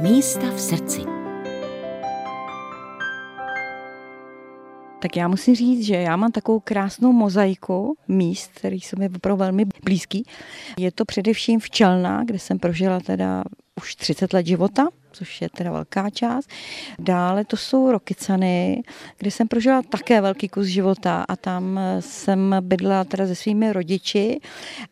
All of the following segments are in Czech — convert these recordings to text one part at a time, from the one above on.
Místa v srdci. Tak já musím říct, že já mám takovou krásnou mozaiku míst, který jsou mi opravdu velmi blízký. Je to především včelná, kde jsem prožila teda už 30 let života, což je teda velká část. Dále to jsou Rokycany, kde jsem prožila také velký kus života a tam jsem bydlela teda se svými rodiči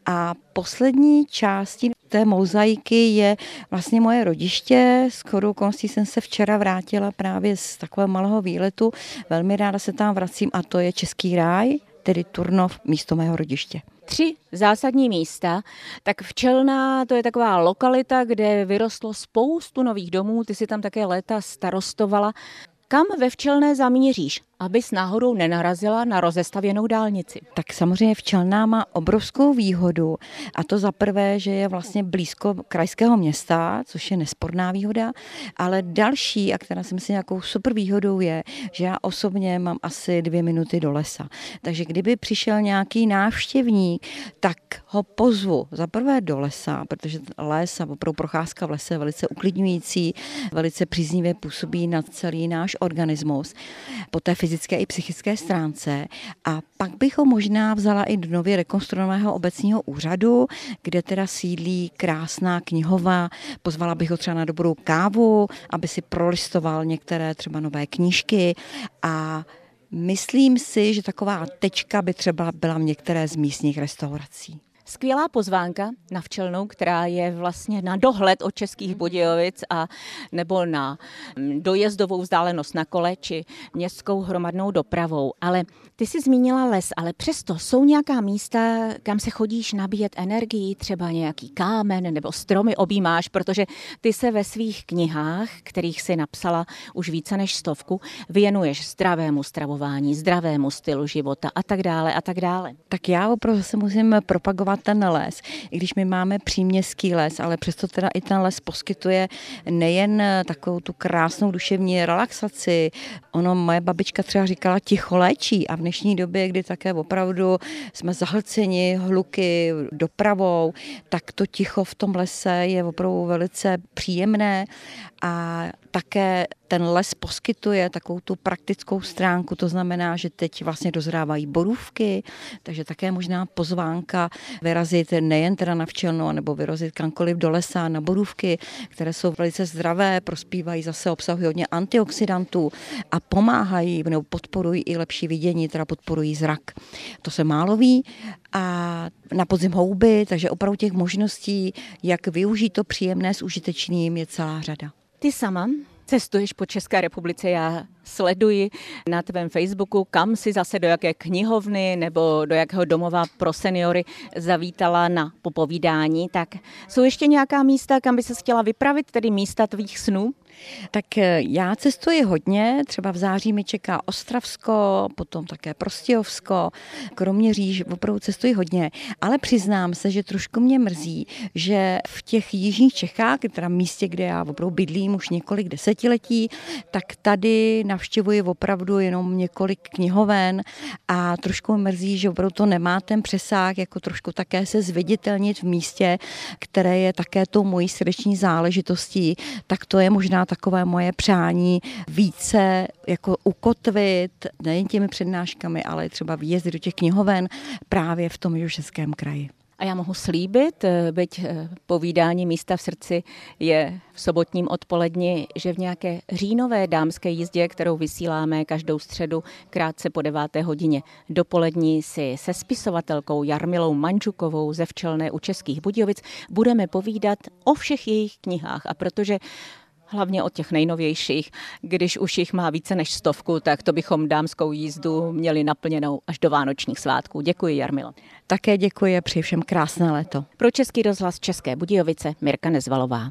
a poslední části té mozaiky je vlastně moje rodiště. S chodou okolností jsem se včera vrátila právě z takového malého výletu. Velmi ráda se tam vracím a to je Český ráj, tedy Turnov, místo mého rodiště tři zásadní místa, tak Včelná to je taková lokalita, kde vyrostlo spoustu nových domů, ty si tam také léta starostovala. Kam ve Včelné zamíříš? Abys náhodou nenarazila na rozestavěnou dálnici. Tak samozřejmě Včelná má obrovskou výhodu a to za prvé, že je vlastně blízko krajského města, což je nesporná výhoda, ale další, a která si myslím nějakou super výhodou je, že já osobně mám asi dvě minuty do lesa. Takže kdyby přišel nějaký návštěvník, tak ho pozvu za prvé do lesa, protože les a opravdu procházka v lese je velice uklidňující, velice příznivě působí na celý náš organismus. Po té fyzické i psychické stránce a pak bych ho možná vzala i do nově rekonstruovaného obecního úřadu, kde teda sídlí krásná knihovna. Pozvala bych ho třeba na dobrou kávu, aby si prolistoval některé třeba nové knížky a Myslím si, že taková tečka by třeba byla v některé z místních restaurací. Skvělá pozvánka na včelnou, která je vlastně na dohled od Českých Budějovic a nebo na mm, dojezdovou vzdálenost na kole či městskou hromadnou dopravou. Ale ty jsi zmínila les, ale přesto jsou nějaká místa, kam se chodíš nabíjet energii, třeba nějaký kámen nebo stromy objímáš, protože ty se ve svých knihách, kterých si napsala už více než stovku, věnuješ zdravému stravování, zdravému stylu života a tak dále a tak dále. Tak já opravdu se musím propagovat ten les. I když my máme příměstský les, ale přesto teda i ten les poskytuje nejen takovou tu krásnou duševní relaxaci. Ono, moje babička třeba říkala ticho léčí a v dnešní době, kdy také opravdu jsme zahlceni hluky, dopravou, tak to ticho v tom lese je opravdu velice příjemné a také ten les poskytuje takovou tu praktickou stránku, to znamená, že teď vlastně dozrávají borůvky, takže také možná pozvánka vyrazit nejen teda na včelno, nebo vyrazit kamkoliv do lesa na borůvky, které jsou velice zdravé, prospívají zase, obsahují hodně antioxidantů a pomáhají nebo podporují i lepší vidění, teda podporují zrak. To se málo ví a na podzim houby, takže opravdu těch možností, jak využít to příjemné s užitečným, je celá řada. Ty sama cestuješ po České republice, já sleduji na tvém Facebooku, kam si zase do jaké knihovny nebo do jakého domova pro seniory zavítala na popovídání, tak jsou ještě nějaká místa, kam by se chtěla vypravit, tedy místa tvých snů? Tak eh, já cestuji hodně, třeba v září mi čeká Ostravsko, potom také Prostějovsko, Kroměříž, opravdu cestuji hodně, ale přiznám se, že trošku mě mrzí, že v těch jižních Čechách, teda místě, kde já opravdu bydlím už několik desetiletí, tak tady navštěvuji opravdu jenom několik knihoven a trošku mrzí, že opravdu to nemá ten přesah, jako trošku také se zviditelnit v místě, které je také tou mojí srdeční záležitostí, tak to je možná takové moje přání více jako ukotvit nejen těmi přednáškami, ale třeba výjezdy do těch knihoven právě v tom Jihočeském kraji. A já mohu slíbit, eh, byť eh, povídání místa v srdci je v sobotním odpoledni, že v nějaké říjnové dámské jízdě, kterou vysíláme každou středu krátce po deváté hodině dopolední, si se spisovatelkou Jarmilou Mančukovou ze Včelné u Českých Budějovic budeme povídat o všech jejich knihách. A protože hlavně od těch nejnovějších. Když už jich má více než stovku, tak to bychom dámskou jízdu měli naplněnou až do vánočních svátků. Děkuji, Jarmilo. Také děkuji a přeji všem krásné léto. Pro Český rozhlas České Budějovice Mirka Nezvalová.